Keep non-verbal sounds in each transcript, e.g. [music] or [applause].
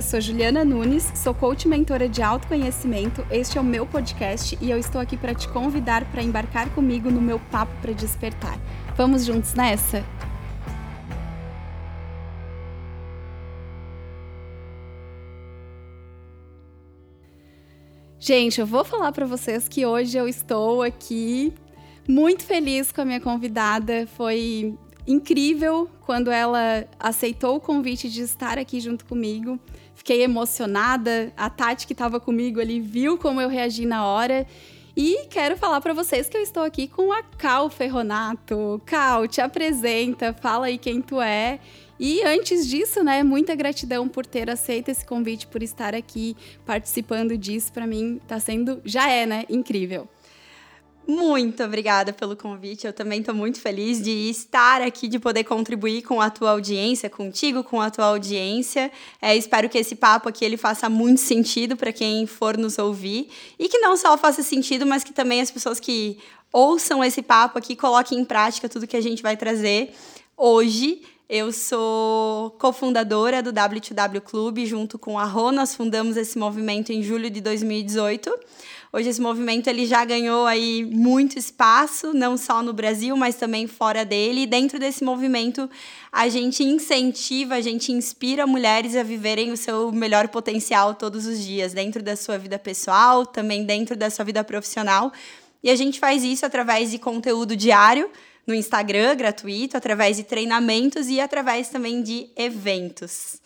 Sou Juliana Nunes, sou coach mentora de autoconhecimento. Este é o meu podcast e eu estou aqui para te convidar para embarcar comigo no meu papo para despertar. Vamos juntos nessa? Gente, eu vou falar para vocês que hoje eu estou aqui muito feliz com a minha convidada. Foi incrível quando ela aceitou o convite de estar aqui junto comigo. Fiquei emocionada. A Tati, que estava comigo ali, viu como eu reagi na hora. E quero falar para vocês que eu estou aqui com a Cal Ferronato. Cal, te apresenta, fala aí quem tu é. E antes disso, né, muita gratidão por ter aceito esse convite, por estar aqui participando disso. Para mim, tá sendo, já é, né, incrível. Muito obrigada pelo convite. Eu também estou muito feliz de estar aqui, de poder contribuir com a tua audiência, contigo, com a tua audiência. É, espero que esse papo aqui ele faça muito sentido para quem for nos ouvir e que não só faça sentido, mas que também as pessoas que ouçam esse papo aqui coloquem em prática tudo que a gente vai trazer hoje. Eu sou cofundadora do W2W Clube, junto com a Rô, nós fundamos esse movimento em julho de 2018. Hoje esse movimento ele já ganhou aí muito espaço, não só no Brasil, mas também fora dele. E dentro desse movimento, a gente incentiva, a gente inspira mulheres a viverem o seu melhor potencial todos os dias, dentro da sua vida pessoal, também dentro da sua vida profissional. E a gente faz isso através de conteúdo diário no Instagram, gratuito, através de treinamentos e através também de eventos.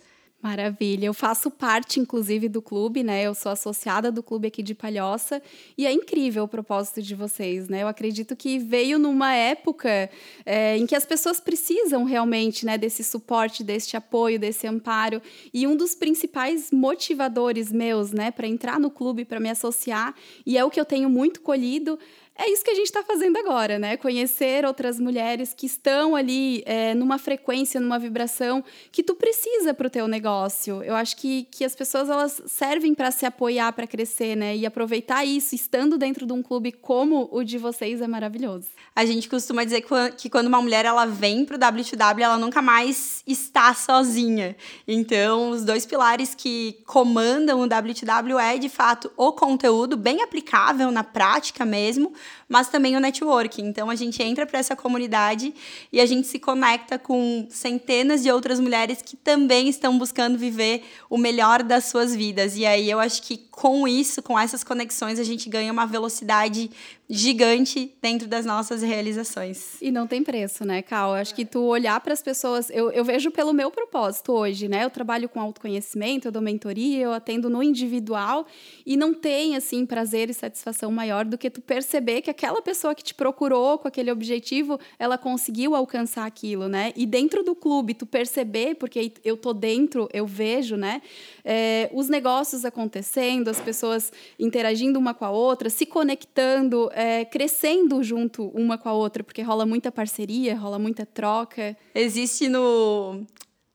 Maravilha. Eu faço parte, inclusive, do clube, né? Eu sou associada do clube aqui de Palhoça e é incrível o propósito de vocês, né? Eu acredito que veio numa época é, em que as pessoas precisam realmente, né, desse suporte, deste apoio, desse amparo. E um dos principais motivadores meus, né, para entrar no clube, para me associar, e é o que eu tenho muito colhido, é isso que a gente está fazendo agora, né? Conhecer outras mulheres que estão ali é, numa frequência, numa vibração que tu precisa para o teu negócio. Eu acho que, que as pessoas elas servem para se apoiar, para crescer, né? E aproveitar isso, estando dentro de um clube como o de vocês, é maravilhoso. A gente costuma dizer que quando uma mulher ela vem para o W2W, ela nunca mais está sozinha. Então, os dois pilares que comandam o W2W é, de fato, o conteúdo bem aplicável na prática mesmo mas também o networking. Então a gente entra para essa comunidade e a gente se conecta com centenas de outras mulheres que também estão buscando viver o melhor das suas vidas. E aí eu acho que com isso, com essas conexões, a gente ganha uma velocidade gigante dentro das nossas realizações. E não tem preço, né, Cal? Acho que tu olhar para as pessoas, eu, eu vejo pelo meu propósito hoje, né? Eu trabalho com autoconhecimento, eu dou mentoria, eu atendo no individual e não tem assim prazer e satisfação maior do que tu perceber que aquela pessoa que te procurou com aquele objetivo, ela conseguiu alcançar aquilo, né? E dentro do clube, tu perceber, porque eu tô dentro, eu vejo, né? É, os negócios acontecendo, as pessoas interagindo uma com a outra, se conectando, é, crescendo junto uma com a outra, porque rola muita parceria, rola muita troca. Existe no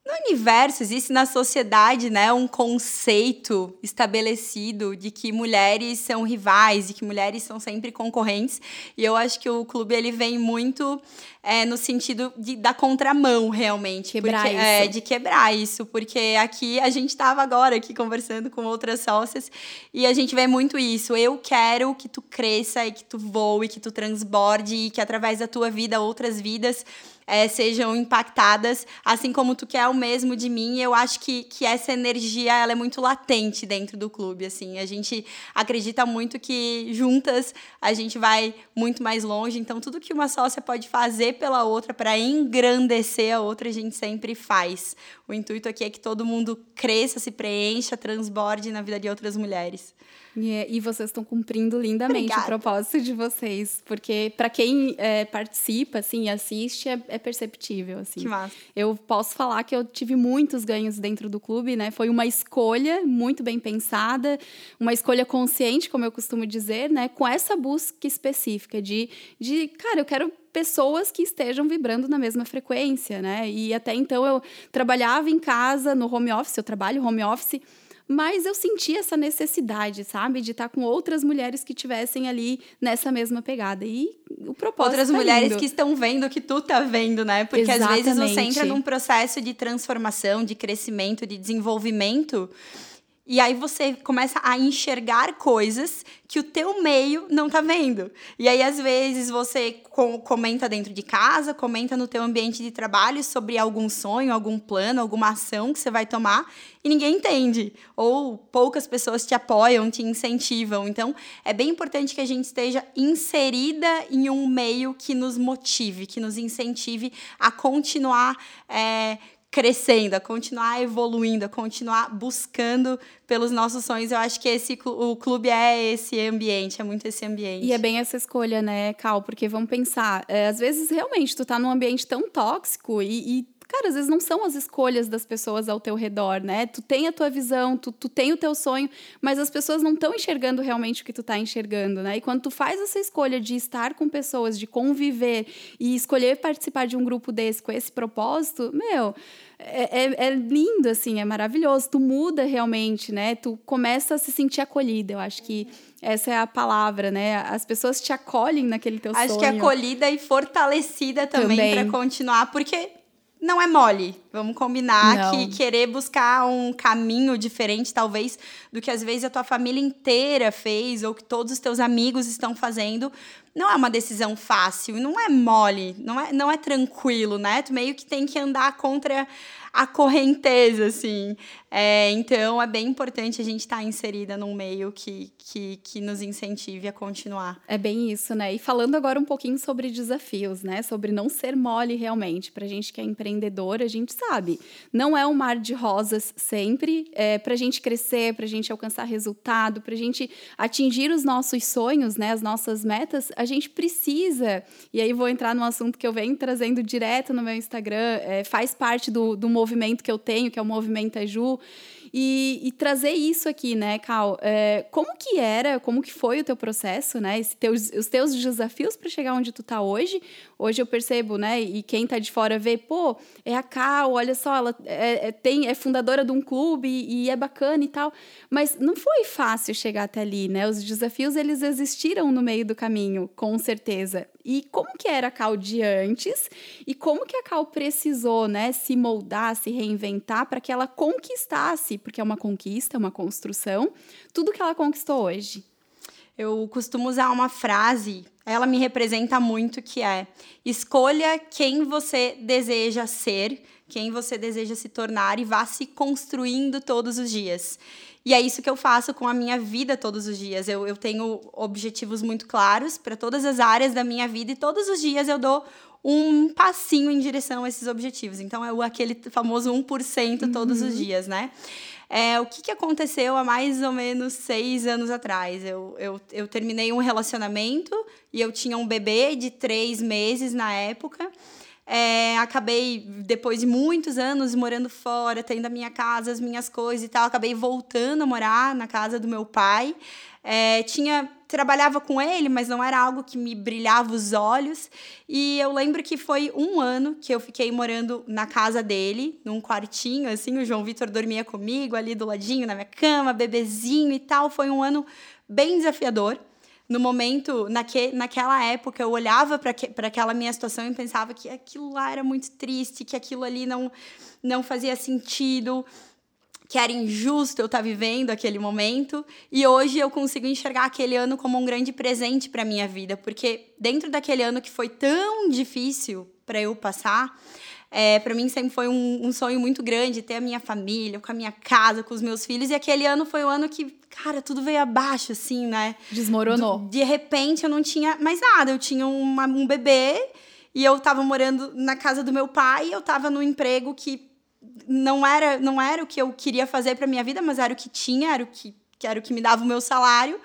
no universo, existe na sociedade, né, um conceito estabelecido de que mulheres são rivais, de que mulheres são sempre concorrentes. E eu acho que o clube ele vem muito é, no sentido de, da contramão, realmente. Quebrar porque, isso. É, de quebrar isso. Porque aqui a gente estava agora aqui conversando com outras sócias e a gente vê muito isso. Eu quero que tu cresça e que tu voe, que tu transborde e que através da tua vida outras vidas é, sejam impactadas, assim como tu quer o mesmo de mim. Eu acho que, que essa energia ela é muito latente dentro do clube. Assim, a gente acredita muito que juntas a gente vai muito mais longe. Então, tudo que uma sócia pode fazer pela outra para engrandecer a outra, a gente sempre faz. O intuito aqui é que todo mundo cresça, se preencha, transborde na vida de outras mulheres. É, e vocês estão cumprindo lindamente Obrigada. o propósito de vocês, porque para quem é, participa, assim, assiste, é, é, perceptível, assim. Que massa. Eu posso falar que eu tive muitos ganhos dentro do clube, né? Foi uma escolha muito bem pensada, uma escolha consciente, como eu costumo dizer, né? Com essa busca específica de, de cara, eu quero pessoas que estejam vibrando na mesma frequência, né? E até então eu trabalhava em casa, no home office, eu trabalho home office, mas eu senti essa necessidade, sabe, de estar com outras mulheres que tivessem ali nessa mesma pegada. E o propósito Outras tá mulheres lindo. que estão vendo o que tu tá vendo, né? Porque às vezes você entra num processo de transformação, de crescimento, de desenvolvimento e aí você começa a enxergar coisas que o teu meio não tá vendo. E aí às vezes você comenta dentro de casa, comenta no teu ambiente de trabalho sobre algum sonho, algum plano, alguma ação que você vai tomar e ninguém entende, ou poucas pessoas te apoiam, te incentivam. Então, é bem importante que a gente esteja inserida em um meio que nos motive, que nos incentive a continuar é, crescendo, a continuar evoluindo, a continuar buscando pelos nossos sonhos. Eu acho que esse o clube é esse ambiente, é muito esse ambiente. E é bem essa escolha, né, Cal? Porque vamos pensar, é, às vezes realmente tu tá num ambiente tão tóxico e, e cara, às vezes não são as escolhas das pessoas ao teu redor, né? Tu tem a tua visão, tu, tu tem o teu sonho, mas as pessoas não estão enxergando realmente o que tu tá enxergando, né? E quando tu faz essa escolha de estar com pessoas, de conviver e escolher participar de um grupo desse com esse propósito, meu, é, é, é, lindo, assim, é maravilhoso. Tu muda realmente, né? Tu começa a se sentir acolhida. Eu acho que essa é a palavra, né? As pessoas te acolhem naquele teu acho sonho. Acho que acolhida e fortalecida também, também. para continuar, porque não é mole. Vamos combinar não. que querer buscar um caminho diferente, talvez, do que às vezes a tua família inteira fez ou que todos os teus amigos estão fazendo, não é uma decisão fácil, não é mole, não é, não é tranquilo, né? Tu meio que tem que andar contra a correnteza, assim. É, então, é bem importante a gente estar tá inserida num meio que, que, que nos incentive a continuar. É bem isso, né? E falando agora um pouquinho sobre desafios, né? Sobre não ser mole realmente. Pra gente que é empreendedora, a gente sabe. Não é um mar de rosas sempre. É, pra gente crescer, pra gente alcançar resultado, pra gente atingir os nossos sonhos, né? As nossas metas, a gente precisa. E aí vou entrar num assunto que eu venho trazendo direto no meu Instagram. É, faz parte do, do movimento que eu tenho, que é o Movimento Aju, e, e trazer isso aqui, né, Cal? É, como que era, como que foi o teu processo, né? Esse teus, os teus desafios para chegar onde tu tá hoje. Hoje eu percebo, né? E quem tá de fora vê, pô, é a Cal, olha só, ela é, é, tem, é fundadora de um clube e, e é bacana e tal. Mas não foi fácil chegar até ali, né? Os desafios, eles existiram no meio do caminho, com certeza. E como que era a Cal de antes e como que a Cal precisou, né, se moldar, se reinventar para que ela conquistasse porque é uma conquista, uma construção, tudo que ela conquistou hoje. Eu costumo usar uma frase, ela me representa muito, que é: escolha quem você deseja ser, quem você deseja se tornar e vá se construindo todos os dias. E é isso que eu faço com a minha vida todos os dias. Eu, eu tenho objetivos muito claros para todas as áreas da minha vida e todos os dias eu dou um passinho em direção a esses objetivos. Então, é o, aquele famoso 1% todos uhum. os dias, né? É, o que, que aconteceu há mais ou menos seis anos atrás? Eu, eu, eu terminei um relacionamento e eu tinha um bebê de três meses na época. É, acabei, depois de muitos anos morando fora, tendo a minha casa, as minhas coisas e tal, acabei voltando a morar na casa do meu pai. É, tinha trabalhava com ele, mas não era algo que me brilhava os olhos. E eu lembro que foi um ano que eu fiquei morando na casa dele, num quartinho, assim. O João Vitor dormia comigo ali do ladinho, na minha cama, bebezinho e tal. Foi um ano bem desafiador. No momento, naque, naquela época, eu olhava para aquela minha situação e pensava que aquilo lá era muito triste, que aquilo ali não, não fazia sentido que era injusto eu estar tá vivendo aquele momento, e hoje eu consigo enxergar aquele ano como um grande presente para minha vida, porque dentro daquele ano que foi tão difícil para eu passar, é, para mim sempre foi um, um, sonho muito grande ter a minha família, com a minha casa, com os meus filhos, e aquele ano foi o ano que, cara, tudo veio abaixo, assim, né? Desmoronou. Do, de repente eu não tinha mais nada, eu tinha uma, um bebê. E eu tava morando na casa do meu pai, eu tava no emprego que não era, não era o que eu queria fazer para minha vida, mas era o que tinha, era o que, era o que me dava o meu salário.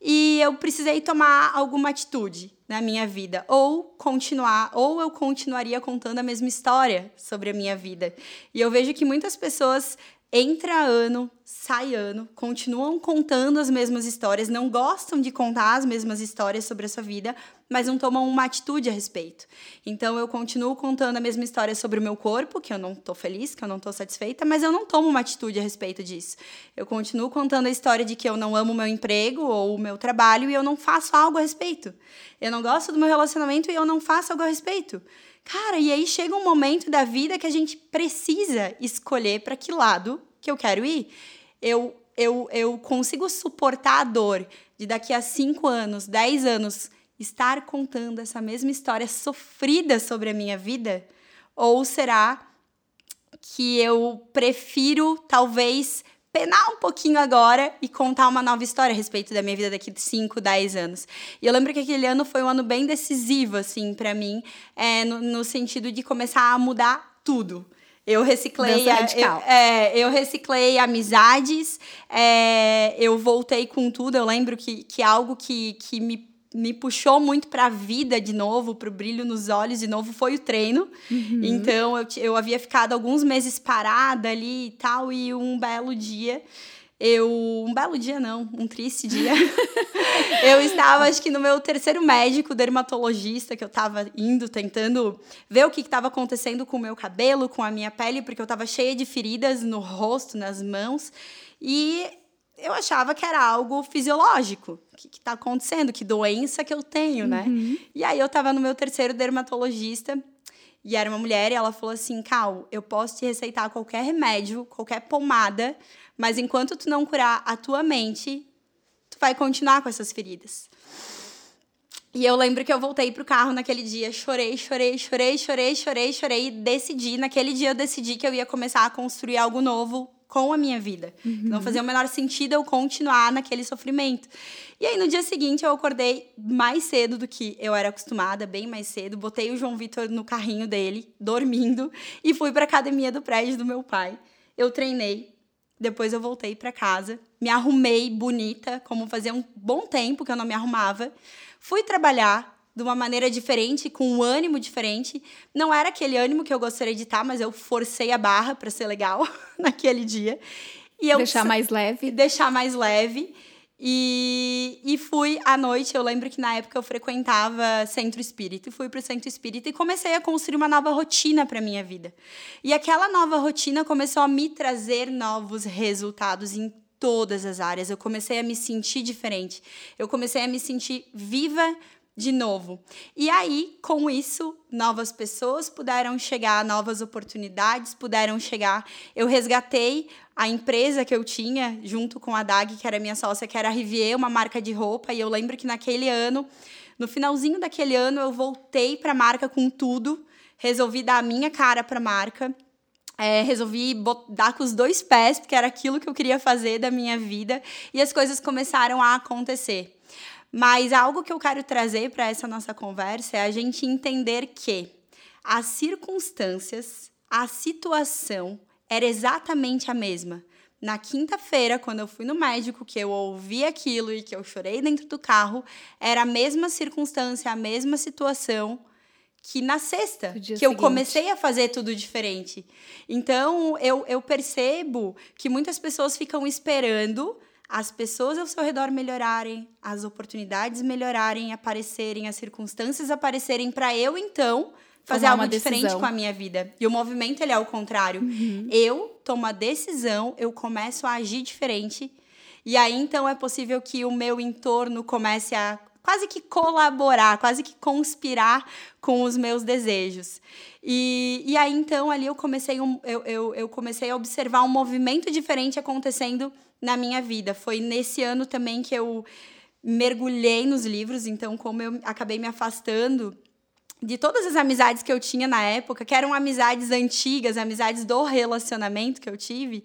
E eu precisei tomar alguma atitude na minha vida, ou continuar, ou eu continuaria contando a mesma história sobre a minha vida. E eu vejo que muitas pessoas entra ano, sai ano, continuam contando as mesmas histórias, não gostam de contar as mesmas histórias sobre a sua vida, mas não tomam uma atitude a respeito. Então eu continuo contando a mesma história sobre o meu corpo, que eu não tô feliz, que eu não tô satisfeita, mas eu não tomo uma atitude a respeito disso. Eu continuo contando a história de que eu não amo o meu emprego ou o meu trabalho e eu não faço algo a respeito. Eu não gosto do meu relacionamento e eu não faço algo a respeito. Cara, e aí chega um momento da vida que a gente precisa escolher para que lado que eu quero ir eu, eu, eu consigo suportar a dor de daqui a cinco anos, dez anos, estar contando essa mesma história sofrida sobre a minha vida? Ou será que eu prefiro, talvez, penar um pouquinho agora e contar uma nova história a respeito da minha vida daqui de 5, 10 anos. E eu lembro que aquele ano foi um ano bem decisivo, assim, para mim, é, no, no sentido de começar a mudar tudo. Eu reciclei, eu, é, eu reciclei amizades, é, eu voltei com tudo. Eu lembro que, que algo que, que me, me puxou muito para a vida de novo, para o brilho nos olhos de novo, foi o treino. Uhum. Então eu, eu havia ficado alguns meses parada ali e tal, e um belo dia eu um belo dia não, um triste dia. [laughs] eu estava acho que no meu terceiro médico dermatologista que eu estava indo tentando ver o que estava acontecendo com o meu cabelo, com a minha pele, porque eu estava cheia de feridas no rosto, nas mãos, e eu achava que era algo fisiológico. O que está acontecendo? Que doença que eu tenho, né? Uhum. E aí eu estava no meu terceiro dermatologista e era uma mulher e ela falou assim: Cal, eu posso te receitar qualquer remédio, qualquer pomada, mas enquanto tu não curar a tua mente, tu vai continuar com essas feridas. E eu lembro que eu voltei pro carro naquele dia, chorei, chorei, chorei, chorei, chorei, chorei, e decidi, naquele dia eu decidi que eu ia começar a construir algo novo com a minha vida. Uhum. Não fazia o menor sentido eu continuar naquele sofrimento. E aí, no dia seguinte, eu acordei mais cedo do que eu era acostumada, bem mais cedo. Botei o João Vitor no carrinho dele, dormindo, [laughs] e fui para academia do prédio do meu pai. Eu treinei, depois eu voltei para casa, me arrumei bonita, como fazia um bom tempo que eu não me arrumava. Fui trabalhar de uma maneira diferente, com um ânimo diferente. Não era aquele ânimo que eu gostaria de estar, mas eu forcei a barra para ser legal [laughs] naquele dia. E eu deixar mais leve. Deixar mais leve. E, e fui à noite, eu lembro que na época eu frequentava centro espírita, fui para o centro espírita e comecei a construir uma nova rotina para minha vida. E aquela nova rotina começou a me trazer novos resultados em todas as áreas. Eu comecei a me sentir diferente. Eu comecei a me sentir viva de novo. E aí, com isso, novas pessoas puderam chegar, novas oportunidades puderam chegar. Eu resgatei a empresa que eu tinha junto com a Dag, que era minha sócia, que era a Rivier, uma marca de roupa, e eu lembro que naquele ano, no finalzinho daquele ano, eu voltei para a marca com tudo, resolvi dar a minha cara para a marca. É, resolvi dar com os dois pés, porque era aquilo que eu queria fazer da minha vida, e as coisas começaram a acontecer. Mas algo que eu quero trazer para essa nossa conversa é a gente entender que as circunstâncias, a situação era exatamente a mesma. Na quinta-feira, quando eu fui no médico, que eu ouvi aquilo e que eu chorei dentro do carro, era a mesma circunstância, a mesma situação que na sexta, que seguinte. eu comecei a fazer tudo diferente. Então, eu, eu percebo que muitas pessoas ficam esperando as pessoas ao seu redor melhorarem, as oportunidades melhorarem, aparecerem, as circunstâncias aparecerem para eu então fazer Tomar algo diferente com a minha vida. E o movimento ele é o contrário. Uhum. Eu tomo a decisão, eu começo a agir diferente. E aí então é possível que o meu entorno comece a quase que colaborar, quase que conspirar com os meus desejos. E, e aí então ali eu comecei, um, eu, eu, eu comecei a observar um movimento diferente acontecendo na minha vida. Foi nesse ano também que eu mergulhei nos livros, então, como eu acabei me afastando de todas as amizades que eu tinha na época, que eram amizades antigas, amizades do relacionamento que eu tive,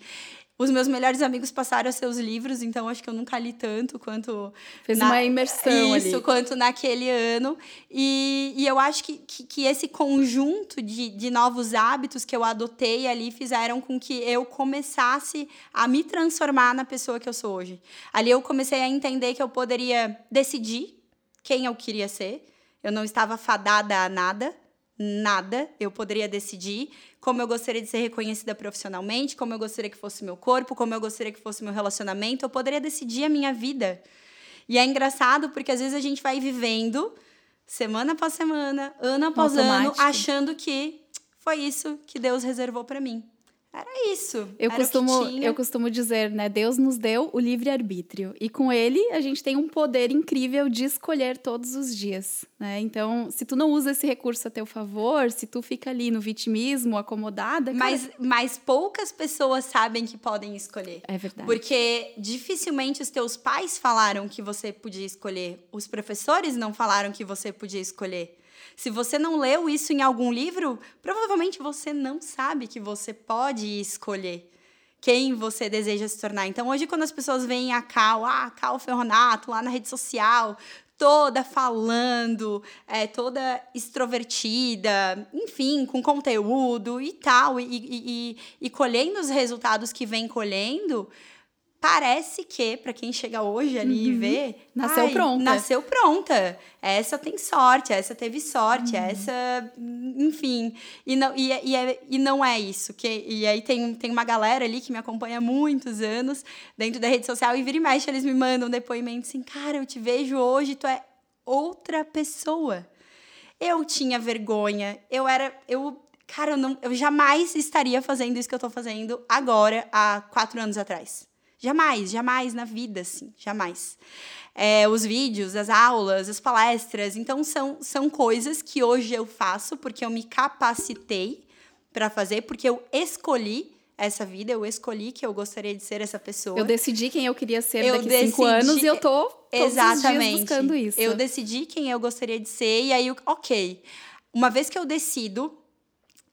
os meus melhores amigos passaram seus livros, então acho que eu nunca li tanto quanto. Fez na, uma imersão Isso, ali. quanto naquele ano. E, e eu acho que, que, que, esse conjunto de, de novos hábitos que eu adotei ali fizeram com que eu começasse a me transformar na pessoa que eu sou hoje. Ali eu comecei a entender que eu poderia decidir quem eu queria ser. Eu não estava fadada a nada. Nada. Eu poderia decidir como eu gostaria de ser reconhecida profissionalmente, como eu gostaria que fosse meu corpo, como eu gostaria que fosse meu relacionamento. Eu poderia decidir a minha vida. E é engraçado porque às vezes a gente vai vivendo semana após semana, ano após ano, achando que foi isso que Deus reservou para mim. Era isso. Eu era costumo, eu costumo dizer, né? Deus nos deu o livre arbítrio e com ele a gente tem um poder incrível de escolher todos os dias, né? Então, se tu não usa esse recurso a teu favor, se tu fica ali no vitimismo, acomodada, cara... mas mas poucas pessoas sabem que podem escolher. É verdade. Porque dificilmente os teus pais falaram que você podia escolher, os professores não falaram que você podia escolher. Se você não leu isso em algum livro, provavelmente você não sabe que você pode escolher quem você deseja se tornar. Então, hoje, quando as pessoas veem a Cal, ah, Cal Ferronato, lá na rede social, toda falando, é, toda extrovertida, enfim, com conteúdo e tal, e, e, e, e colhendo os resultados que vem colhendo, parece que, para quem chega hoje ali uhum. e vê. Nasceu ai, pronta. Nasceu pronta. Essa tem sorte, essa teve sorte, uhum. essa. Enfim. E não, e, e, é, e não é isso. Que, e aí tem, tem uma galera ali que me acompanha há muitos anos dentro da rede social e vira e mexe, eles me mandam depoimento assim: cara, eu te vejo hoje, tu é outra pessoa. Eu tinha vergonha, eu era. Eu, cara, eu, não, eu jamais estaria fazendo isso que eu tô fazendo agora, há quatro anos atrás. Jamais, jamais na vida, assim, jamais. É, os vídeos, as aulas, as palestras, então são, são coisas que hoje eu faço porque eu me capacitei para fazer, porque eu escolhi essa vida, eu escolhi que eu gostaria de ser essa pessoa. Eu decidi quem eu queria ser eu daqui decidi, cinco anos e eu tô exatamente, buscando isso. Eu decidi quem eu gostaria de ser e aí, ok, uma vez que eu decido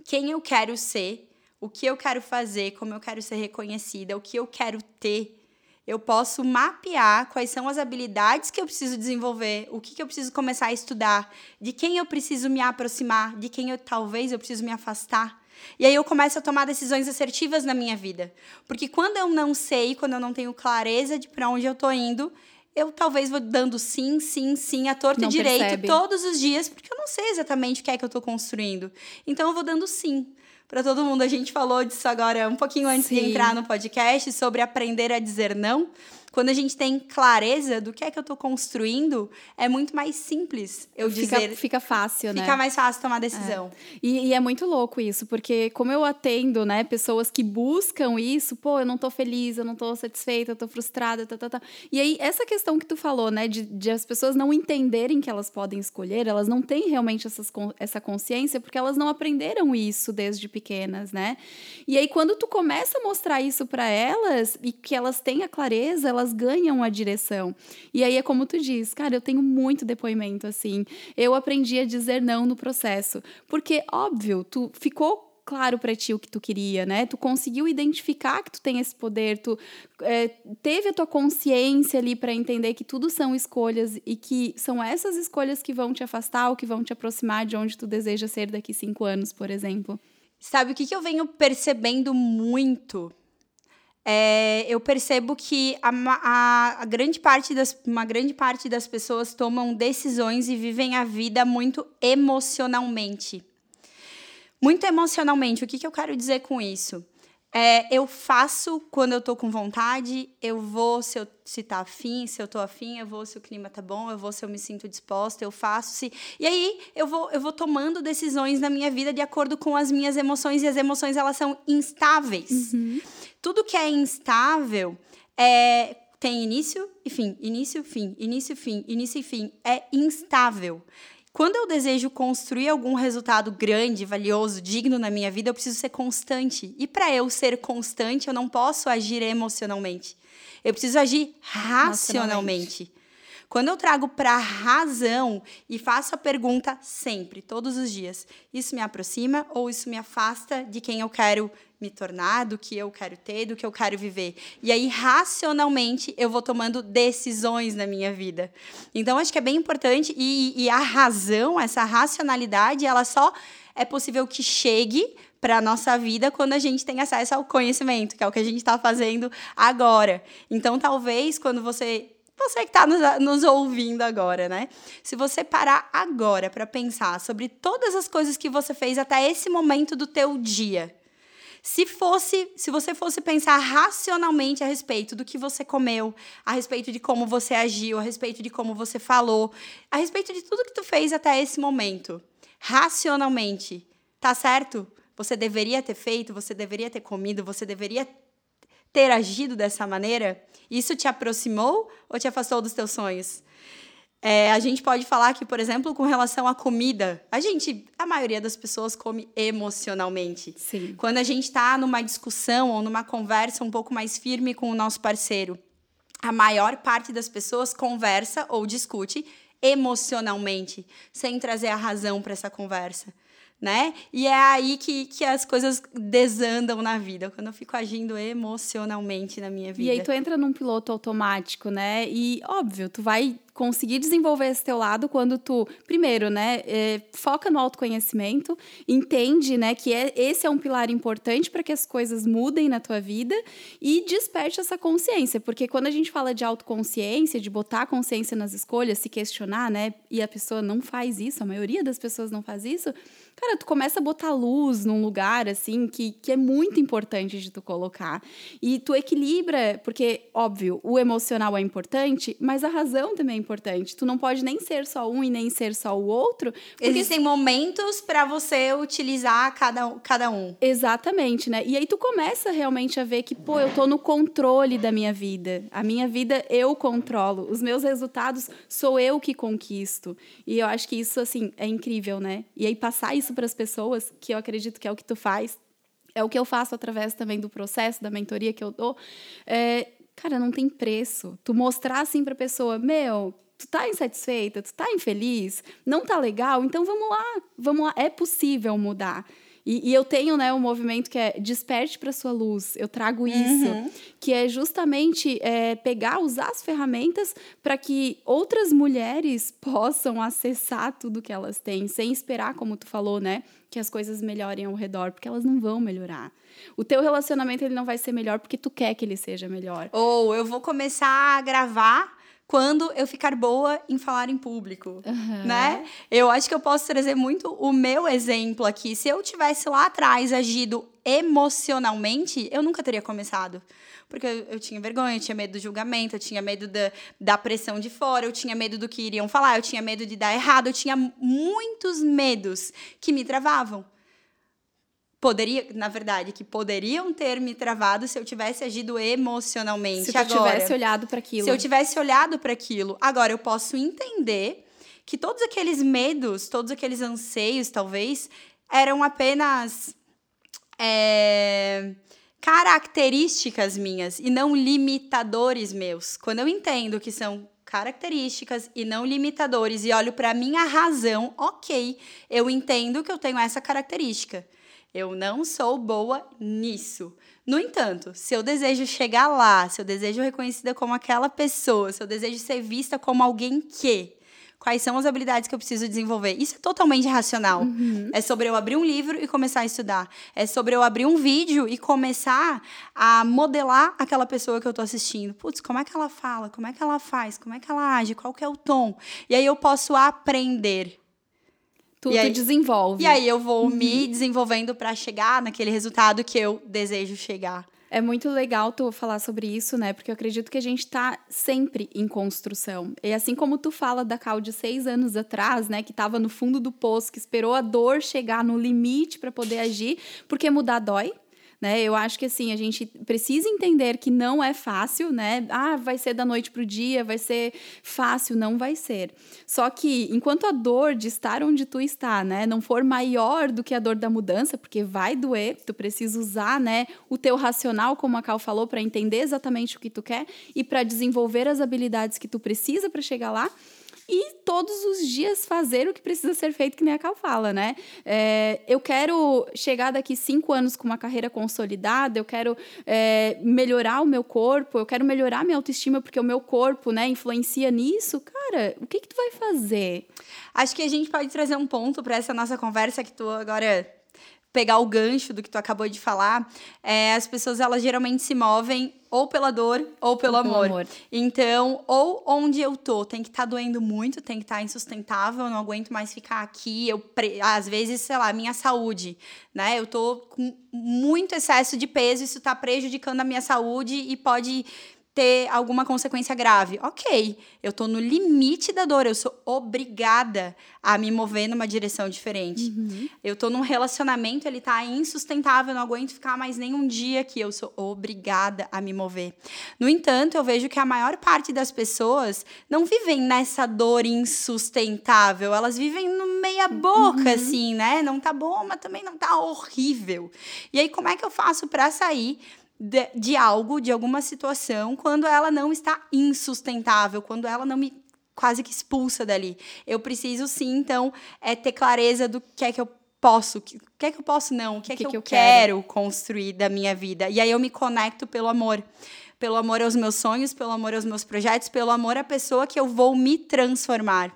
quem eu quero ser, o que eu quero fazer, como eu quero ser reconhecida, o que eu quero ter, eu posso mapear quais são as habilidades que eu preciso desenvolver, o que, que eu preciso começar a estudar, de quem eu preciso me aproximar, de quem eu talvez eu preciso me afastar. E aí eu começo a tomar decisões assertivas na minha vida. Porque quando eu não sei, quando eu não tenho clareza de para onde eu tô indo, eu talvez vou dando sim, sim, sim, a torta e direito percebe. todos os dias, porque eu não sei exatamente o que é que eu estou construindo. Então eu vou dando sim para todo mundo. A gente falou disso agora um pouquinho antes Sim. de entrar no podcast sobre aprender a dizer não. Quando a gente tem clareza do que é que eu estou construindo, é muito mais simples eu fica, dizer. Fica fácil, né? Fica mais fácil tomar decisão. É. E, e, é muito louco isso, porque como eu atendo, né, pessoas que buscam isso, pô, eu não tô feliz, eu não tô satisfeita, eu tô frustrada, tá, tá, tá. E aí, essa questão que tu falou, né, de, de as pessoas não entenderem que elas podem escolher, elas não têm realmente essas, essa consciência, porque elas não aprenderam isso desde pequenas, né? E aí, quando tu começa a mostrar isso para elas e que elas têm a clareza, elas elas ganham a direção. E aí é como tu diz, cara, eu tenho muito depoimento assim. Eu aprendi a dizer não no processo, porque óbvio, tu ficou claro para ti o que tu queria, né? Tu conseguiu identificar que tu tem esse poder, tu é, teve a tua consciência ali para entender que tudo são escolhas e que são essas escolhas que vão te afastar ou que vão te aproximar de onde tu deseja ser daqui cinco anos, por exemplo. Sabe o que, que eu venho percebendo muito é, eu percebo que a, a, a, grande parte das, uma grande parte das pessoas tomam decisões e vivem a vida muito emocionalmente. Muito emocionalmente. O que, que eu quero dizer com isso? É, eu faço quando eu tô com vontade, eu vou se eu se tá afim, se eu tô afim, eu vou se o clima tá bom, eu vou se eu me sinto disposta, eu faço se. E aí eu vou, eu vou tomando decisões na minha vida de acordo com as minhas emoções, e as emoções elas são instáveis. Uhum. Tudo que é instável é, tem início e fim, início, fim, início, fim, início e fim. É instável. Quando eu desejo construir algum resultado grande, valioso, digno na minha vida, eu preciso ser constante. E para eu ser constante, eu não posso agir emocionalmente. Eu preciso agir racionalmente. Quando eu trago para a razão e faço a pergunta sempre, todos os dias, isso me aproxima ou isso me afasta de quem eu quero me tornar, do que eu quero ter, do que eu quero viver. E aí, racionalmente, eu vou tomando decisões na minha vida. Então, acho que é bem importante. E, e a razão, essa racionalidade, ela só é possível que chegue para a nossa vida quando a gente tem acesso ao conhecimento, que é o que a gente está fazendo agora. Então, talvez, quando você você que está nos, nos, ouvindo agora, né? Se você parar agora para pensar sobre todas as coisas que você fez até esse momento do teu dia, se fosse, se você fosse pensar racionalmente a respeito do que você comeu, a respeito de como você agiu, a respeito de como você falou, a respeito de tudo que tu fez até esse momento, racionalmente, tá certo? Você deveria ter feito, você deveria ter comido, você deveria ter agido dessa maneira? Isso te aproximou ou te afastou dos teus sonhos? É, a gente pode falar que, por exemplo, com relação à comida, a gente, a maioria das pessoas come emocionalmente. Sim. Quando a gente está numa discussão ou numa conversa um pouco mais firme com o nosso parceiro, a maior parte das pessoas conversa ou discute emocionalmente, sem trazer a razão para essa conversa né? E é aí que, que as coisas desandam na vida, quando eu fico agindo emocionalmente na minha vida. E aí tu entra num piloto automático, né? E óbvio, tu vai conseguir desenvolver esse teu lado quando tu, primeiro, né, é, foca no autoconhecimento, entende, né, que é, esse é um pilar importante para que as coisas mudem na tua vida e desperte essa consciência, porque quando a gente fala de autoconsciência, de botar a consciência nas escolhas, se questionar, né, e a pessoa não faz isso, a maioria das pessoas não faz isso, cara, tu começa a botar luz num lugar, assim, que, que é muito importante de tu colocar. E tu equilibra, porque, óbvio, o emocional é importante, mas a razão também é importante. Tu não pode nem ser só um e nem ser só o outro. Porque... Existem momentos para você utilizar cada, cada um. Exatamente, né? E aí tu começa realmente a ver que, pô, eu tô no controle da minha vida. A minha vida eu controlo. Os meus resultados sou eu que conquisto. E eu acho que isso, assim, é incrível, né? E aí passar isso para as pessoas, que eu acredito que é o que tu faz, é o que eu faço através também do processo, da mentoria que eu dou. É, cara, não tem preço. Tu mostrar assim para a pessoa, meu, tu tá insatisfeita, tu tá infeliz, não tá legal, então vamos lá, vamos lá, é possível mudar. E, e eu tenho né, um movimento que é desperte para sua luz. Eu trago isso, uhum. que é justamente é, pegar, usar as ferramentas para que outras mulheres possam acessar tudo que elas têm, sem esperar, como tu falou, né? Que as coisas melhorem ao redor, porque elas não vão melhorar. O teu relacionamento ele não vai ser melhor porque tu quer que ele seja melhor. Ou eu vou começar a gravar quando eu ficar boa em falar em público, uhum. né? Eu acho que eu posso trazer muito o meu exemplo aqui. Se eu tivesse lá atrás agido emocionalmente, eu nunca teria começado. Porque eu, eu tinha vergonha, eu tinha medo do julgamento, eu tinha medo da, da pressão de fora, eu tinha medo do que iriam falar, eu tinha medo de dar errado, eu tinha muitos medos que me travavam poderia, na verdade, que poderiam ter me travado se eu tivesse agido emocionalmente. Se eu tivesse olhado para aquilo. Se eu tivesse olhado para aquilo. Agora eu posso entender que todos aqueles medos, todos aqueles anseios, talvez, eram apenas é, características minhas e não limitadores meus. Quando eu entendo que são características e não limitadores e olho para minha razão, ok, eu entendo que eu tenho essa característica. Eu não sou boa nisso. No entanto, se eu desejo chegar lá, se eu desejo reconhecida como aquela pessoa, se eu desejo ser vista como alguém que, quais são as habilidades que eu preciso desenvolver? Isso é totalmente racional. Uhum. É sobre eu abrir um livro e começar a estudar. É sobre eu abrir um vídeo e começar a modelar aquela pessoa que eu estou assistindo. Putz, como é que ela fala? Como é que ela faz? Como é que ela age? Qual que é o tom? E aí eu posso aprender Tu, e aí, desenvolve. E aí eu vou uhum. me desenvolvendo para chegar naquele resultado que eu desejo chegar. É muito legal tu falar sobre isso, né? Porque eu acredito que a gente está sempre em construção. E assim como tu fala da Cal de seis anos atrás, né? Que estava no fundo do poço, que esperou a dor chegar no limite para poder agir, porque mudar dói, né? Eu acho que assim, a gente precisa entender que não é fácil, né? Ah, vai ser da noite pro dia, vai ser fácil, não vai ser. Só que enquanto a dor de estar onde tu está, né, não for maior do que a dor da mudança, porque vai doer, tu precisa usar, né, o teu racional, como a Cal falou, para entender exatamente o que tu quer e para desenvolver as habilidades que tu precisa para chegar lá e todos os dias fazer o que precisa ser feito, que nem a Cal fala, né? É, eu quero chegar daqui cinco anos com uma carreira consolidada, eu quero é, melhorar o meu corpo, eu quero melhorar minha autoestima, porque o meu corpo, né, influencia nisso. Cara, o que, que tu vai fazer? Acho que a gente pode trazer um ponto para essa nossa conversa que tu agora pegar o gancho do que tu acabou de falar, é, as pessoas elas geralmente se movem ou pela dor ou pelo, ou amor. pelo amor. Então, ou onde eu tô, tem que estar tá doendo muito, tem que estar tá insustentável, eu não aguento mais ficar aqui. Eu às vezes, sei lá, minha saúde, né? Eu tô com muito excesso de peso, isso tá prejudicando a minha saúde e pode ter alguma consequência grave. Ok, eu estou no limite da dor, eu sou obrigada a me mover numa direção diferente. Uhum. Eu estou num relacionamento, ele está insustentável, eu não aguento ficar mais nem um dia aqui, eu sou obrigada a me mover. No entanto, eu vejo que a maior parte das pessoas não vivem nessa dor insustentável, elas vivem no meia boca, uhum. assim, né? Não tá bom, mas também não tá horrível. E aí, como é que eu faço para sair? De, de algo, de alguma situação, quando ela não está insustentável, quando ela não me quase que expulsa dali. Eu preciso sim, então, é ter clareza do que é que eu posso, o que é que eu posso não, o que é que, que, que eu, quero, quero construir da minha vida. E aí eu me conecto pelo amor. Pelo amor aos meus sonhos, pelo amor aos meus projetos, pelo amor à pessoa que eu vou me transformar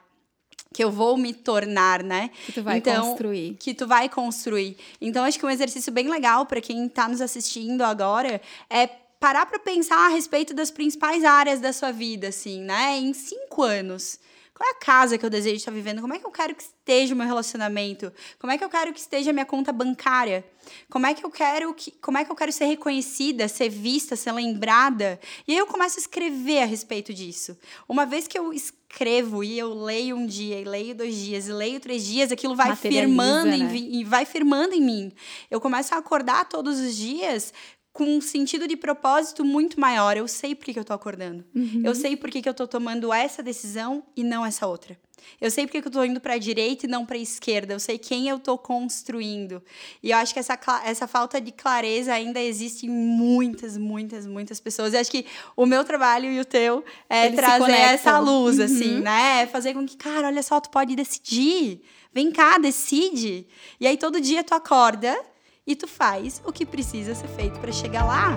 que eu vou me tornar, né? Que tu vai então, construir. Que tu vai construir. Então, acho que um exercício bem legal para quem está nos assistindo agora é parar para pensar a respeito das principais áreas da sua vida, assim, né? Em cinco anos. Qual é a casa que eu desejo estar vivendo? Como é que eu quero que esteja o meu relacionamento? Como é que eu quero que esteja a minha conta bancária? Como é que eu quero que, como é que eu quero ser reconhecida, ser vista, ser lembrada? E aí eu começo a escrever a respeito disso. Uma vez que eu escrevo e eu leio um dia, e leio dois dias, e leio três dias, aquilo vai firmando né? em, e vai firmando em mim. Eu começo a acordar todos os dias com um sentido de propósito muito maior. Eu sei por que, eu tô acordando. Uhum. Eu sei por que, que eu tô tomando essa decisão e não essa outra. Eu sei por que, que eu tô indo para a direita e não para a esquerda. Eu sei quem eu tô construindo. E eu acho que essa, essa falta de clareza ainda existe em muitas, muitas, muitas pessoas. E acho que o meu trabalho e o teu é Eles trazer essa luz, assim, uhum. assim, né? É fazer com que, cara, olha só, tu pode decidir. Vem cá, decide. E aí todo dia tu acorda e tu faz o que precisa ser feito para chegar lá.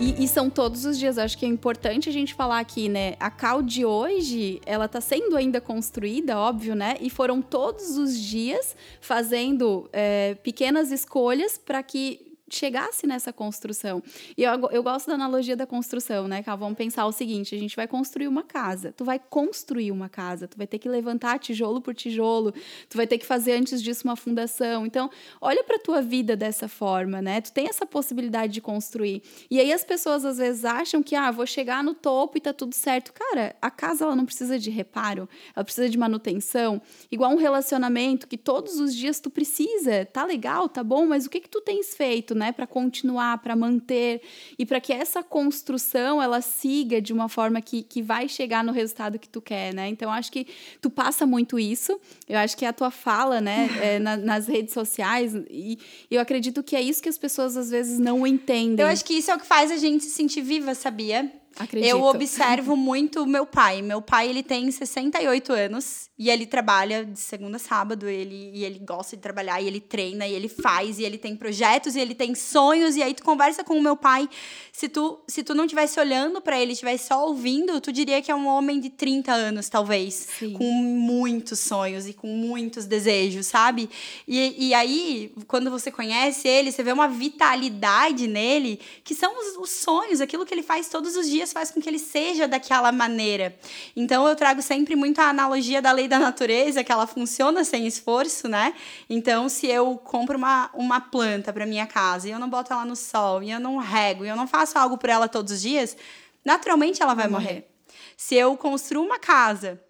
E, e, são todos os dias. Acho que é importante a gente falar aqui, né? A Cal de hoje, ela tá sendo ainda construída, óbvio, né? E foram todos os dias fazendo é, pequenas escolhas para que chegasse nessa construção. E eu, eu gosto da analogia da construção, né, Cal? Vamos pensar o seguinte: a gente vai construir uma casa. Tu vai construir uma casa, tu vai ter que levantar tijolo por tijolo, tu vai ter que fazer antes disso uma fundação. Então, olha para tua vida dessa forma, né? Tu tem essa possibilidade de construir. E aí as pessoas às vezes acham que, ah, vou chegar no topo e tá tudo certo. Cara, a casa ela não precisa de reparo, ela precisa de manutenção. Igual um relacionamento que todos os dias tu precisa. Tá legal, tá bom, mas o que que tu tens feito, né? né, para continuar, para manter e para que essa construção ela siga de uma forma que, que vai chegar no resultado que tu quer, né? Então acho que tu passa muito isso. Eu acho que a tua fala, né, é, [laughs] na, nas redes sociais e eu acredito que é isso que as pessoas às vezes não entendem. Eu acho que isso é o que faz a gente se sentir viva, sabia? Acredito. Eu observo [laughs] muito meu pai. Meu pai, ele tem 68 anos e ele trabalha de segunda a sábado, ele, e ele gosta de trabalhar, e ele treina, e ele faz, e ele tem projetos, e ele tem sonhos, e aí tu conversa com o meu pai, se tu, se tu não estivesse olhando para ele, estivesse só ouvindo, tu diria que é um homem de 30 anos, talvez, Sim. com muitos sonhos e com muitos desejos, sabe? E, e aí, quando você conhece ele, você vê uma vitalidade nele, que são os, os sonhos, aquilo que ele faz todos os dias faz com que ele seja daquela maneira. Então eu trago sempre muito a analogia da lei lei da natureza que ela funciona sem esforço, né? Então, se eu compro uma, uma planta para minha casa e eu não boto ela no sol, e eu não rego, e eu não faço algo por ela todos os dias, naturalmente ela vai morrer. morrer. Se eu construo uma casa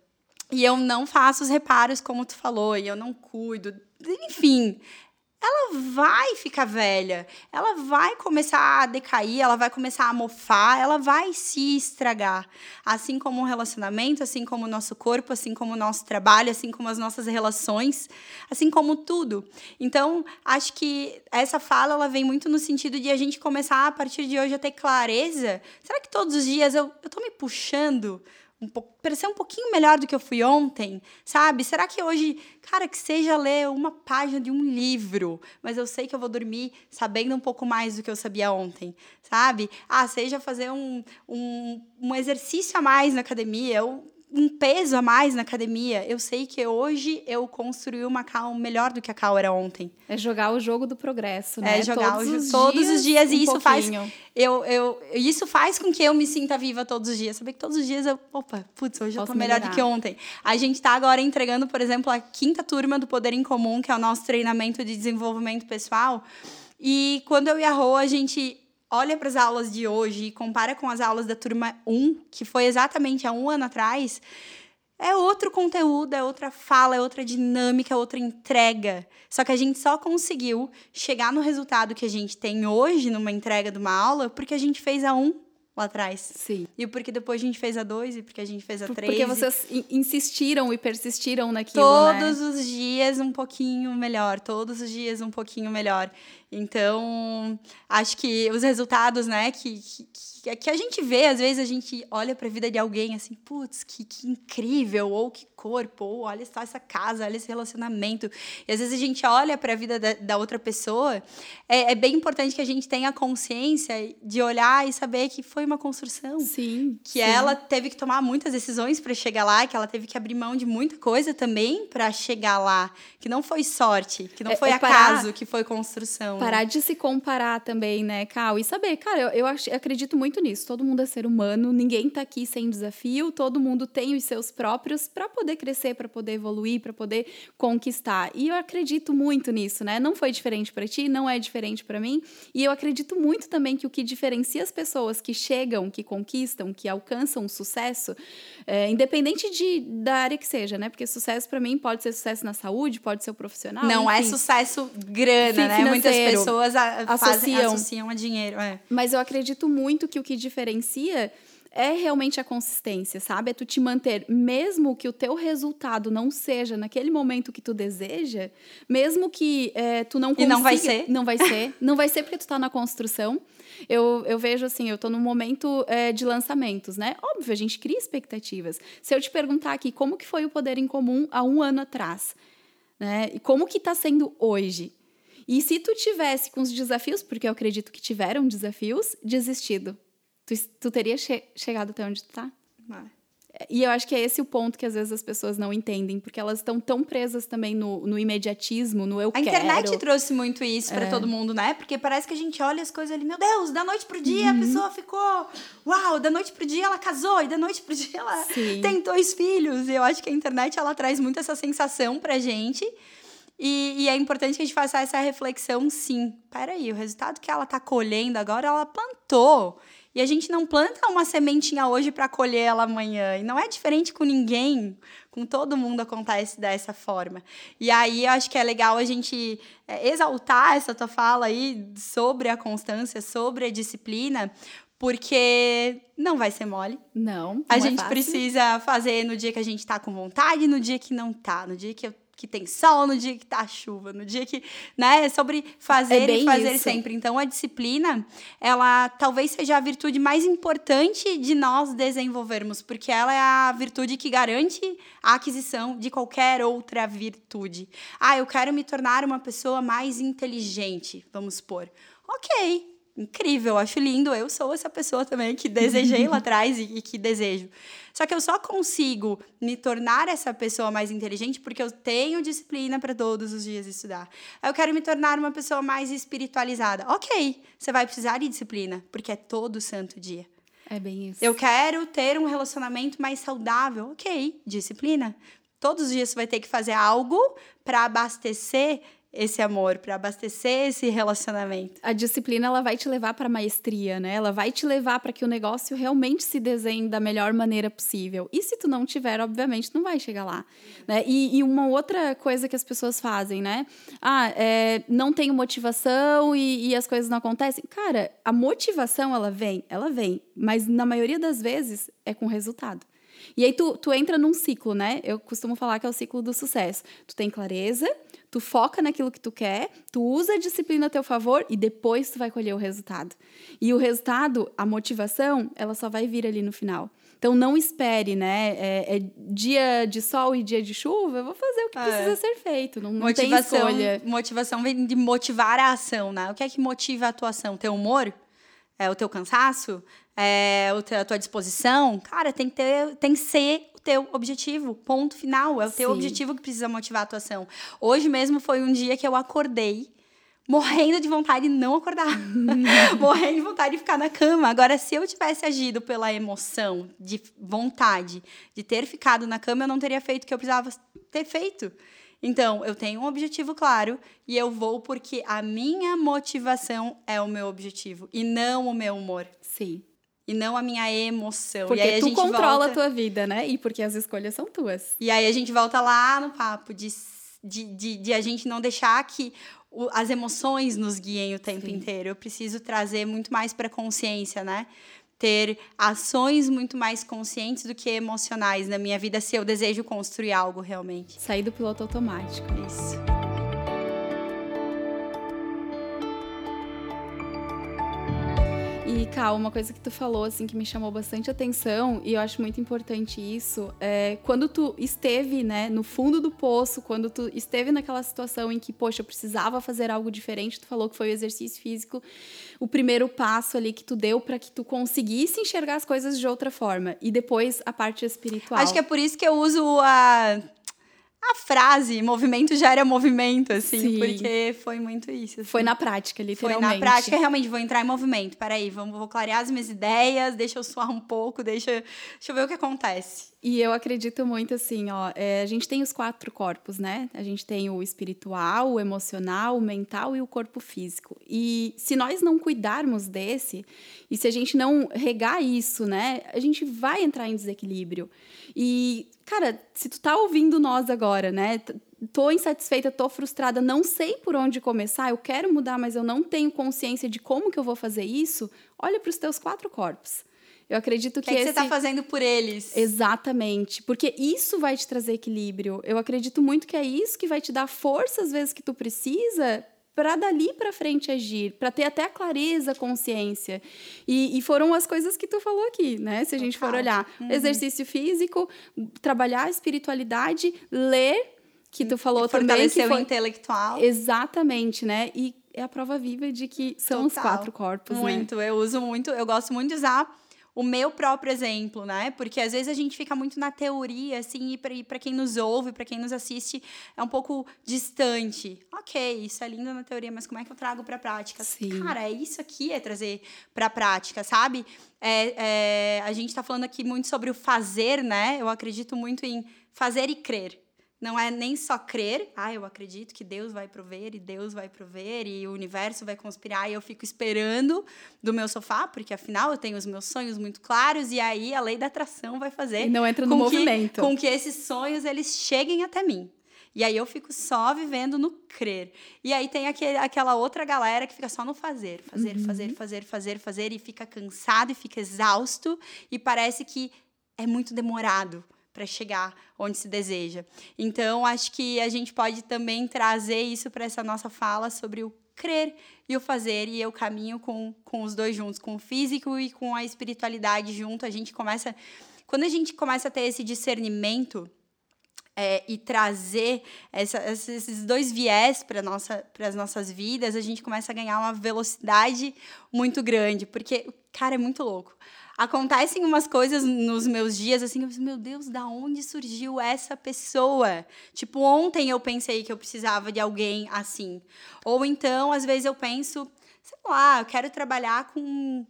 e eu não faço os reparos como tu falou, e eu não cuido, enfim, ela vai ficar velha, ela vai começar a decair, ela vai começar a mofar, ela vai se estragar. Assim como o relacionamento, assim como o nosso corpo, assim como o nosso trabalho, assim como as nossas relações, assim como tudo. Então, acho que essa fala ela vem muito no sentido de a gente começar a partir de hoje a ter clareza. Será que todos os dias eu, tô me puxando um ser um pouquinho melhor do que eu fui ontem, sabe? Será que hoje, cara, que seja ler uma página de um livro, mas eu sei que eu vou dormir sabendo um pouco mais do que eu sabia ontem, sabe? Ah, seja fazer um, um, um exercício a mais na academia, ou um peso a mais na academia, eu sei que hoje eu construí uma Cal melhor do que a Cal era ontem. É jogar o jogo do progresso, né? É jogar todos, o, os, todos dias, os dias e um isso pouquinho. faz eu, eu isso faz com que eu me sinta viva todos os dias. Saber que todos os dias eu, opa, putz, hoje Posso eu tô melhor melhorar. do que ontem. A gente tá agora entregando, por exemplo, a quinta turma do Poder em Comum, que é o nosso treinamento de desenvolvimento pessoal. E quando eu e a Rô, a gente olha para as aulas de hoje e compara com as aulas da turma 1, que foi exatamente há um ano atrás, é outro conteúdo, é outra fala, é outra dinâmica, é outra entrega. Só que a gente só conseguiu chegar no resultado que a gente tem hoje numa entrega de uma aula porque a gente fez a um lá atrás. Sim. E porque depois a gente fez a dois e porque a gente fez a três. Porque vocês insistiram e persistiram naquilo, Todos né? os dias um pouquinho melhor, todos os dias um pouquinho melhor. Então, acho que os resultados, né, que, que, que a gente vê, às vezes a gente olha para a vida de alguém assim, putz, que, que incrível, ou que corpo, ou olha só essa casa, olha esse relacionamento. E às vezes a gente olha para a vida da, da, outra pessoa. É, é, bem importante que a gente tenha consciência de olhar e saber que foi uma construção. Sim. Que sim. ela teve que tomar muitas decisões para chegar lá, que ela teve que abrir mão de muita coisa também para chegar lá. Que não foi sorte, que não é, foi é acaso, parar, que foi construção. Parar de se comparar também, né, Cal? E saber, cara, eu, eu, eu acredito muito nisso. Todo mundo é ser humano, ninguém tá aqui sem desafio, todo mundo tem os seus próprios para poder crescer, para poder evoluir, para poder conquistar. E eu acredito muito nisso, né? Não foi diferente para ti, não é diferente para mim. E eu acredito muito também que o que diferencia as pessoas que chegam, que conquistam, que alcançam o sucesso, é, independente de, da área que seja, né? Porque sucesso para mim pode ser sucesso na saúde, pode ser o profissional. Não é enfim. é sucesso grana, né? Muitas pessoas a, associam. Fazem, associam a dinheiro. É. Mas eu acredito muito que o que diferencia é realmente a consistência, sabe? É tu te manter, mesmo que o teu resultado não seja naquele momento que tu deseja, mesmo que é, tu não consiga... E não vai ser? Não vai [laughs] ser. não vai ser porque tu tá na construção. Eu, eu vejo assim, eu tô num momento é, de lançamentos, né? Óbvio, a gente cria expectativas. Se eu te perguntar aqui como que foi o Poder em Comum há um ano atrás, né? E como que tá sendo hoje? E se tu tivesse com os desafios, porque eu acredito que tiveram desafios, desistido, tu, tu teria che chegado até onde tu tá? Vai. E eu acho que é esse o ponto que às vezes as pessoas não entendem, porque elas estão tão presas também no, no imediatismo, no eu a quero. A internet trouxe muito isso para é. todo mundo, né? Porque parece que a gente olha as coisas ali, meu Deus, da noite pro dia uhum. a pessoa ficou, uau, da noite pro dia ela casou, e da noite pro [laughs] dia ela Sim. tem dois filhos. E eu acho que a internet ela traz muito essa sensação pra gente. E, e, é importante que a gente faça essa reflexão, sim. Peraí, o resultado que ela tá colhendo agora, ela plantou. E a gente não planta uma sementinha hoje para colher ela amanhã. E não é diferente com ninguém, com todo mundo acontece dessa forma. E aí eu acho que é legal a gente é, exaltar essa tua fala aí sobre a constância, sobre a disciplina, porque não vai ser mole. Não. não a é gente fácil. precisa fazer no dia que a gente tá com vontade, no dia que não tá, no dia que eu que tem sol, no dia que tá chuva, no dia que, né, é sobre fazer é e fazer isso. sempre. Então a disciplina, ela talvez seja a virtude mais importante de nós desenvolvermos, porque ela é a virtude que garante a aquisição de qualquer outra virtude. Ah, eu quero me tornar uma pessoa mais inteligente, vamos supor. OK, incrível, acho lindo. Eu sou essa pessoa também que desejei lá [laughs] atrás e, e, que desejo. Só que eu só consigo me tornar essa pessoa mais inteligente porque eu tenho disciplina para todos os dias estudar. Eu quero me tornar uma pessoa mais espiritualizada. Ok, você vai precisar de disciplina, porque é todo santo dia. É bem isso. Eu quero ter um relacionamento mais saudável. Ok, disciplina. Todos os dias você vai ter que fazer algo para abastecer esse amor, para abastecer esse relacionamento. A disciplina ela vai te levar para maestria, né? Ela vai te levar para que o negócio realmente se desenhe da melhor maneira possível. E se tu não tiver, obviamente, não vai chegar lá, né? E, e uma outra coisa que as pessoas fazem, né? Ah, é, não tenho motivação e, e as coisas não acontecem. Cara, a motivação ela vem, ela vem, mas na maioria das vezes é com resultado. E aí tu, tu entra num ciclo, né? Eu costumo falar que é o ciclo do sucesso. Tu tem clareza, tu foca naquilo que tu quer, tu usa a disciplina a teu favor e depois tu vai colher o resultado. E o resultado, a motivação, ela só vai vir ali no final. Então não espere, né? É, é dia de sol e dia de chuva, eu vou fazer o que é. precisa ser feito. Não, não motivação, tem escolha. Motivação vem de motivar a ação, né? O que é que motiva a tua ação? Teu humor? É o teu cansaço? é, a tua disposição, cara, tem que, ter, tem que ser teu objetivo. Ponto final. É o teu Sim. objetivo que precisa motivar a tua ação. Hoje mesmo foi um dia que eu acordei morrendo de vontade de não acordar. [laughs] morrendo de vontade de ficar na cama. Agora, se eu tivesse agido pela emoção, de vontade de ter ficado na cama, eu não teria feito o que eu precisava ter feito. Então, eu tenho um objetivo claro e eu vou porque a minha motivação é o meu objetivo e não o meu humor. Sim. E não a minha emoção. Porque e tu controla volta... a tua vida, né? E porque as escolhas são tuas. E aí a gente volta lá no papo de, de, de, de a gente não deixar que o, as emoções nos guiem o tempo Sim. inteiro. Eu preciso trazer muito mais para consciência, né? Ter ações muito mais conscientes do que emocionais na minha vida se eu desejo construir algo realmente. Sair do piloto automático. Isso. E, Cal, uma coisa que tu falou, assim, que me chamou bastante atenção, e eu acho muito importante isso, é quando tu esteve, né, no fundo do poço, quando tu esteve naquela situação em que, poxa, eu precisava fazer algo diferente, tu falou que foi o exercício físico, o primeiro passo ali que tu deu para que tu conseguisse enxergar as coisas de outra forma. E depois a parte espiritual. Acho que é por isso que eu uso a a frase movimento gera movimento, assim, Sim. porque foi muito isso. Assim. Foi na prática, literalmente. Foi na prática, realmente, vou entrar em movimento. Peraí, vamos, vou clarear as minhas ideias, deixa eu suar um pouco, deixa, deixa eu ver o que acontece. E eu acredito muito assim, ó, é, a gente tem os quatro corpos, né? A gente tem o espiritual, o emocional, o mental e o corpo físico. E se nós não cuidarmos desse, e se a gente não regar isso, né, a gente vai entrar em desequilíbrio. E, cara, se tu tá ouvindo nós agora, né, tô insatisfeita, tô frustrada, não sei por onde começar, eu quero mudar, mas eu não tenho consciência de como que eu vou fazer isso, olha para os teus quatro corpos. Eu acredito que, que, é que esse... você está fazendo por eles. Exatamente, porque isso vai te trazer equilíbrio. Eu acredito muito que é isso que vai te dar força às vezes que tu precisa para dali para frente agir, para ter até a clareza, a consciência. E, e, foram as coisas que tu falou aqui, né? Se a gente for olhar, uhum. exercício físico, trabalhar a espiritualidade, ler, que tu falou também que foi o intelectual. Exatamente, né? E é a prova viva de que são Total. os quatro corpos, né? Muito, né? eu uso muito, eu gosto muito de usar o meu próprio exemplo, né? Porque às vezes a gente fica muito na teoria, assim, e para quem nos ouve, para quem nos assiste, é um pouco distante. Ok, isso é lindo na teoria, mas como é que eu trago para a prática? Sim. Cara, é isso aqui é trazer para a prática, sabe? É, é, a gente está falando aqui muito sobre o fazer, né? Eu acredito muito em fazer e crer. Não é nem só crer, ah, eu acredito que Deus vai prover e Deus vai prover e o universo vai conspirar e eu fico esperando do meu sofá, porque afinal eu tenho os meus sonhos muito claros e aí a lei da atração vai fazer. E não entra no com movimento. Que, com que esses sonhos eles cheguem até mim. E aí eu fico só vivendo no crer. E aí tem aquele, aquela outra galera que fica só no fazer, fazer, uhum. fazer, fazer, fazer, fazer e fica cansado e fica exausto e parece que é muito demorado para chegar onde se deseja. Então, acho que a gente pode também trazer isso para essa nossa fala sobre o crer e o fazer, e eu caminho com, com os dois juntos, com o físico e com a espiritualidade junto. A gente começa. Quando a gente começa a ter esse discernimento. É, e trazer essa, esses dois viés para nossa, as nossas vidas, a gente começa a ganhar uma velocidade muito grande, porque, cara, é muito louco acontecem umas coisas nos meus dias assim, eu meu Deus, da onde surgiu essa pessoa? Tipo, ontem eu pensei que eu precisava de alguém assim. Ou então, às vezes eu penso, sei lá, eu quero trabalhar com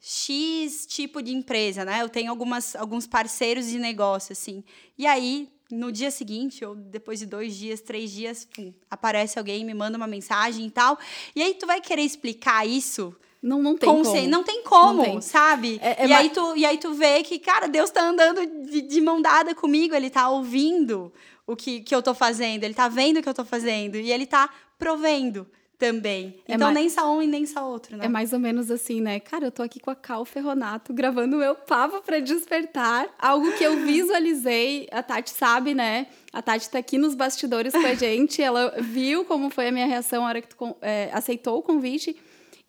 X tipo de empresa, né? Eu tenho algumas, alguns parceiros de negócio, assim. E aí, no dia seguinte, ou depois de dois dias, três dias, pum, aparece alguém, me manda uma mensagem e tal. E aí, tu vai querer explicar isso não, não tem como. Não tem como, não tem. sabe? É, é e, aí tu, e aí tu vê que, cara, Deus tá andando de, de, mão dada comigo, ele tá ouvindo o que, que eu tô fazendo, ele tá vendo o que eu tô fazendo, e ele tá provendo também. É então, nem só um e nem só outro, né? É mais ou menos assim, né? Cara, eu tô aqui com a Cal Ferronato gravando o meu papo para despertar, algo que eu [laughs] visualizei. A Tati sabe, né? A Tati tá aqui nos bastidores com a [laughs] gente, ela viu como foi a minha reação na hora que tu é, aceitou o convite.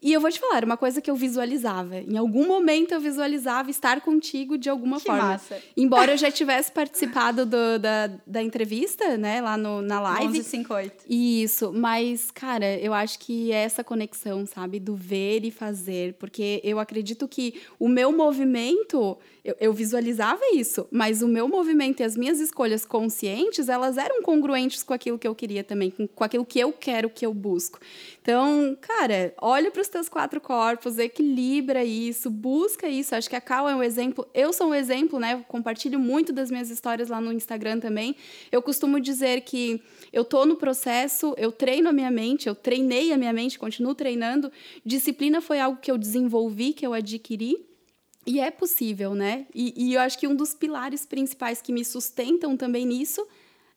E eu vou te falar, uma coisa que eu visualizava. Em algum momento eu visualizava estar contigo de alguma que forma. Massa. Embora eu já [laughs] tivesse participado do, da, da entrevista, né, lá no, na live. 1158. Isso, mas, cara, eu acho que é essa conexão, sabe, do ver e fazer. Porque eu acredito que o meu movimento, eu, eu visualizava isso, mas o meu movimento e as minhas escolhas conscientes, elas eram congruentes com aquilo que eu queria também, com, com aquilo que eu quero, que eu busco. Então, cara, olha para os teus quatro corpos, equilibra isso, busca isso. Acho que a Cal é um exemplo. Eu sou um exemplo, né? compartilho muito das minhas histórias lá no Instagram também. Eu costumo dizer que eu tô no processo, eu treino a minha mente, eu treinei a minha mente, continuo treinando. Disciplina foi algo que eu desenvolvi, que eu adquiri. E é possível, né? E, e eu acho que um dos pilares principais que me sustentam também nisso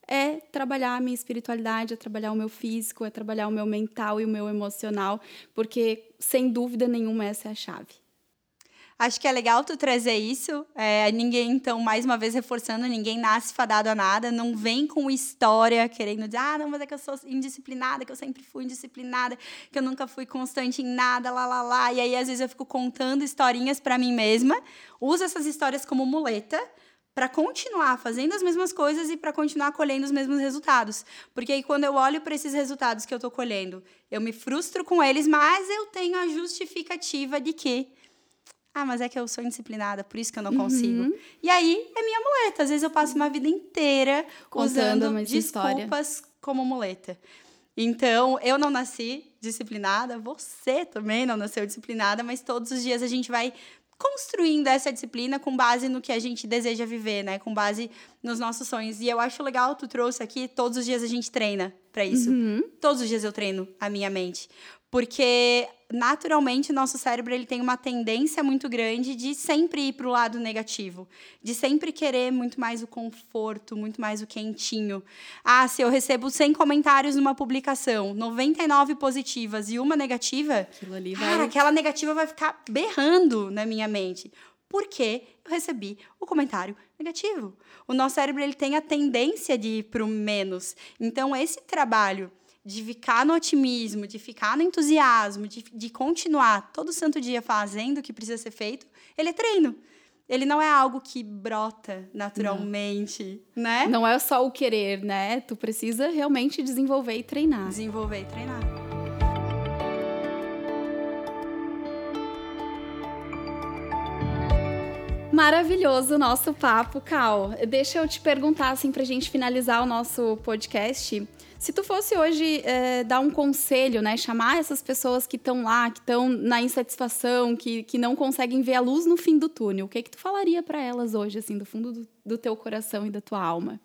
é trabalhar a minha espiritualidade, é trabalhar o meu físico, é trabalhar o meu mental e o meu emocional, porque sem dúvida nenhuma essa é a chave. Acho que é legal tu trazer isso. É, ninguém, então, mais uma vez reforçando, ninguém nasce fadado a nada. Não vem com história querendo dizer, ah, não, mas é que eu sou indisciplinada, que eu sempre fui indisciplinada, que eu nunca fui constante em nada, lá, lá, lá. E aí, às vezes, eu fico contando historinhas para mim mesma. Uso essas histórias como muleta para continuar fazendo as mesmas coisas e para continuar colhendo os mesmos resultados. Porque aí quando eu olho para esses resultados que eu estou colhendo, eu me frustro com eles, mas eu tenho a justificativa de que ah, mas é que eu sou indisciplinada, por isso que eu não consigo. Uhum. E aí é minha muleta. Às vezes eu passo uma vida inteira Contando usando desculpas história. como muleta. Então, eu não nasci disciplinada, você também não nasceu disciplinada, mas todos os dias a gente vai construindo essa disciplina com base no que a gente deseja viver, né? Com base nos nossos sonhos. E eu acho legal, tu trouxe aqui, todos os dias a gente treina para isso. Uhum. Todos os dias eu treino a minha mente. Porque naturalmente o nosso cérebro ele tem uma tendência muito grande de sempre ir para o lado negativo, de sempre querer muito mais o conforto, muito mais o quentinho. Ah, se eu recebo 100 comentários numa publicação, 99 positivas e uma negativa, vai... aquela negativa vai ficar berrando na minha mente. Porque eu recebi o comentário negativo. O nosso cérebro ele tem a tendência de ir para o menos. Então, esse trabalho de ficar no otimismo, de ficar no entusiasmo, de, de continuar todo santo dia fazendo o que precisa ser feito, ele é treino. Ele não é algo que brota naturalmente, não. né? Não é só o querer, né? Tu precisa realmente desenvolver e treinar. Desenvolver e treinar. Maravilhoso o nosso papo, Cal. Deixa eu te perguntar, assim, pra gente finalizar o nosso podcast. Se tu fosse hoje é, dar um conselho, né, chamar essas pessoas que estão lá, que estão na insatisfação, que, que não conseguem ver a luz no fim do túnel, o que que tu falaria para elas hoje, assim, do fundo do, do teu coração e da tua alma?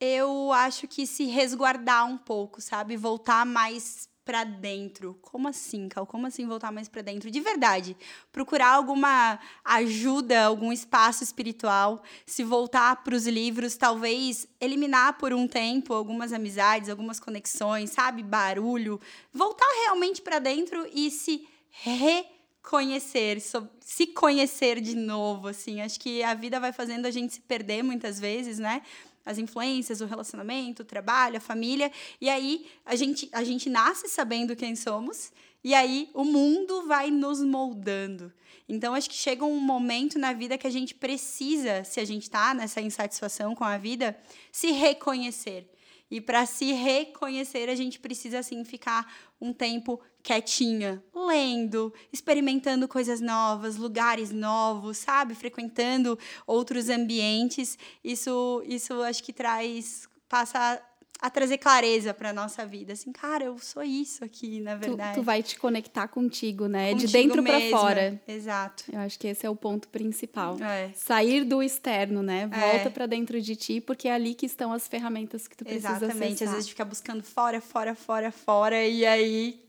Eu acho que se resguardar um pouco, sabe? Voltar mais para dentro. Como assim, Cal? Como assim voltar mais para dentro? De verdade, procurar alguma ajuda, algum espaço espiritual, se voltar para os livros, talvez eliminar por um tempo algumas amizades, algumas conexões, sabe? Barulho, voltar realmente para dentro e se reconhecer, se conhecer de novo, assim. Acho que a vida vai fazendo a gente se perder muitas vezes, né? As influências, o relacionamento, o trabalho, a família. E aí a gente, a gente nasce sabendo quem somos, e aí o mundo vai nos moldando. Então acho que chega um momento na vida que a gente precisa, se a gente está nessa insatisfação com a vida, se reconhecer. E para se reconhecer, a gente precisa assim ficar um tempo quietinha, lendo, experimentando coisas novas, lugares novos, sabe? Frequentando outros ambientes. Isso isso acho que traz passa a trazer clareza para nossa vida. Assim, cara, eu sou isso aqui, na verdade. Tu, tu vai te conectar contigo, né? Contigo de dentro para fora. Exato. Eu acho que esse é o ponto principal. É. Sair do externo, né? Volta é. para dentro de ti, porque é ali que estão as ferramentas que tu precisa Exatamente. Acessar. Às vezes fica buscando fora, fora, fora, fora e aí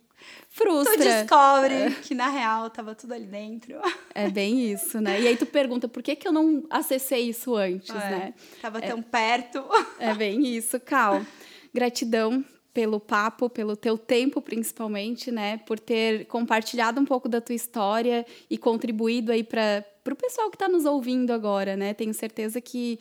frustra. Tu descobre é. que na real tava tudo ali dentro. É bem isso, né? E aí tu pergunta por que, que eu não acessei isso antes, é. né? Tava é. tão perto. É bem isso, Cal. Gratidão pelo papo, pelo teu tempo principalmente, né, por ter compartilhado um pouco da tua história e contribuído aí para o pessoal que está nos ouvindo agora, né? Tenho certeza que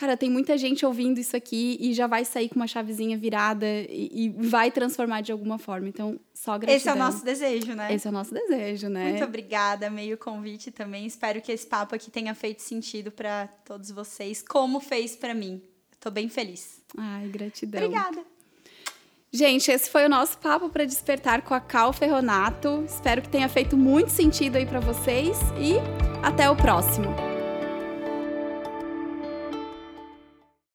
cara, tem muita gente ouvindo isso aqui e já vai sair com uma chavezinha virada e, e vai transformar de alguma forma. Então, só gratidão. Esse é o nosso desejo, né? Esse é o nosso desejo, né? Muito obrigada, meio convite também. Espero que esse papo aqui tenha feito sentido para todos vocês, como fez para mim. Tô bem feliz. Ai, gratidão. Obrigada. Gente, esse foi o nosso papo para despertar com a Cal Ferronato. Espero que tenha feito muito sentido aí para vocês e até o próximo.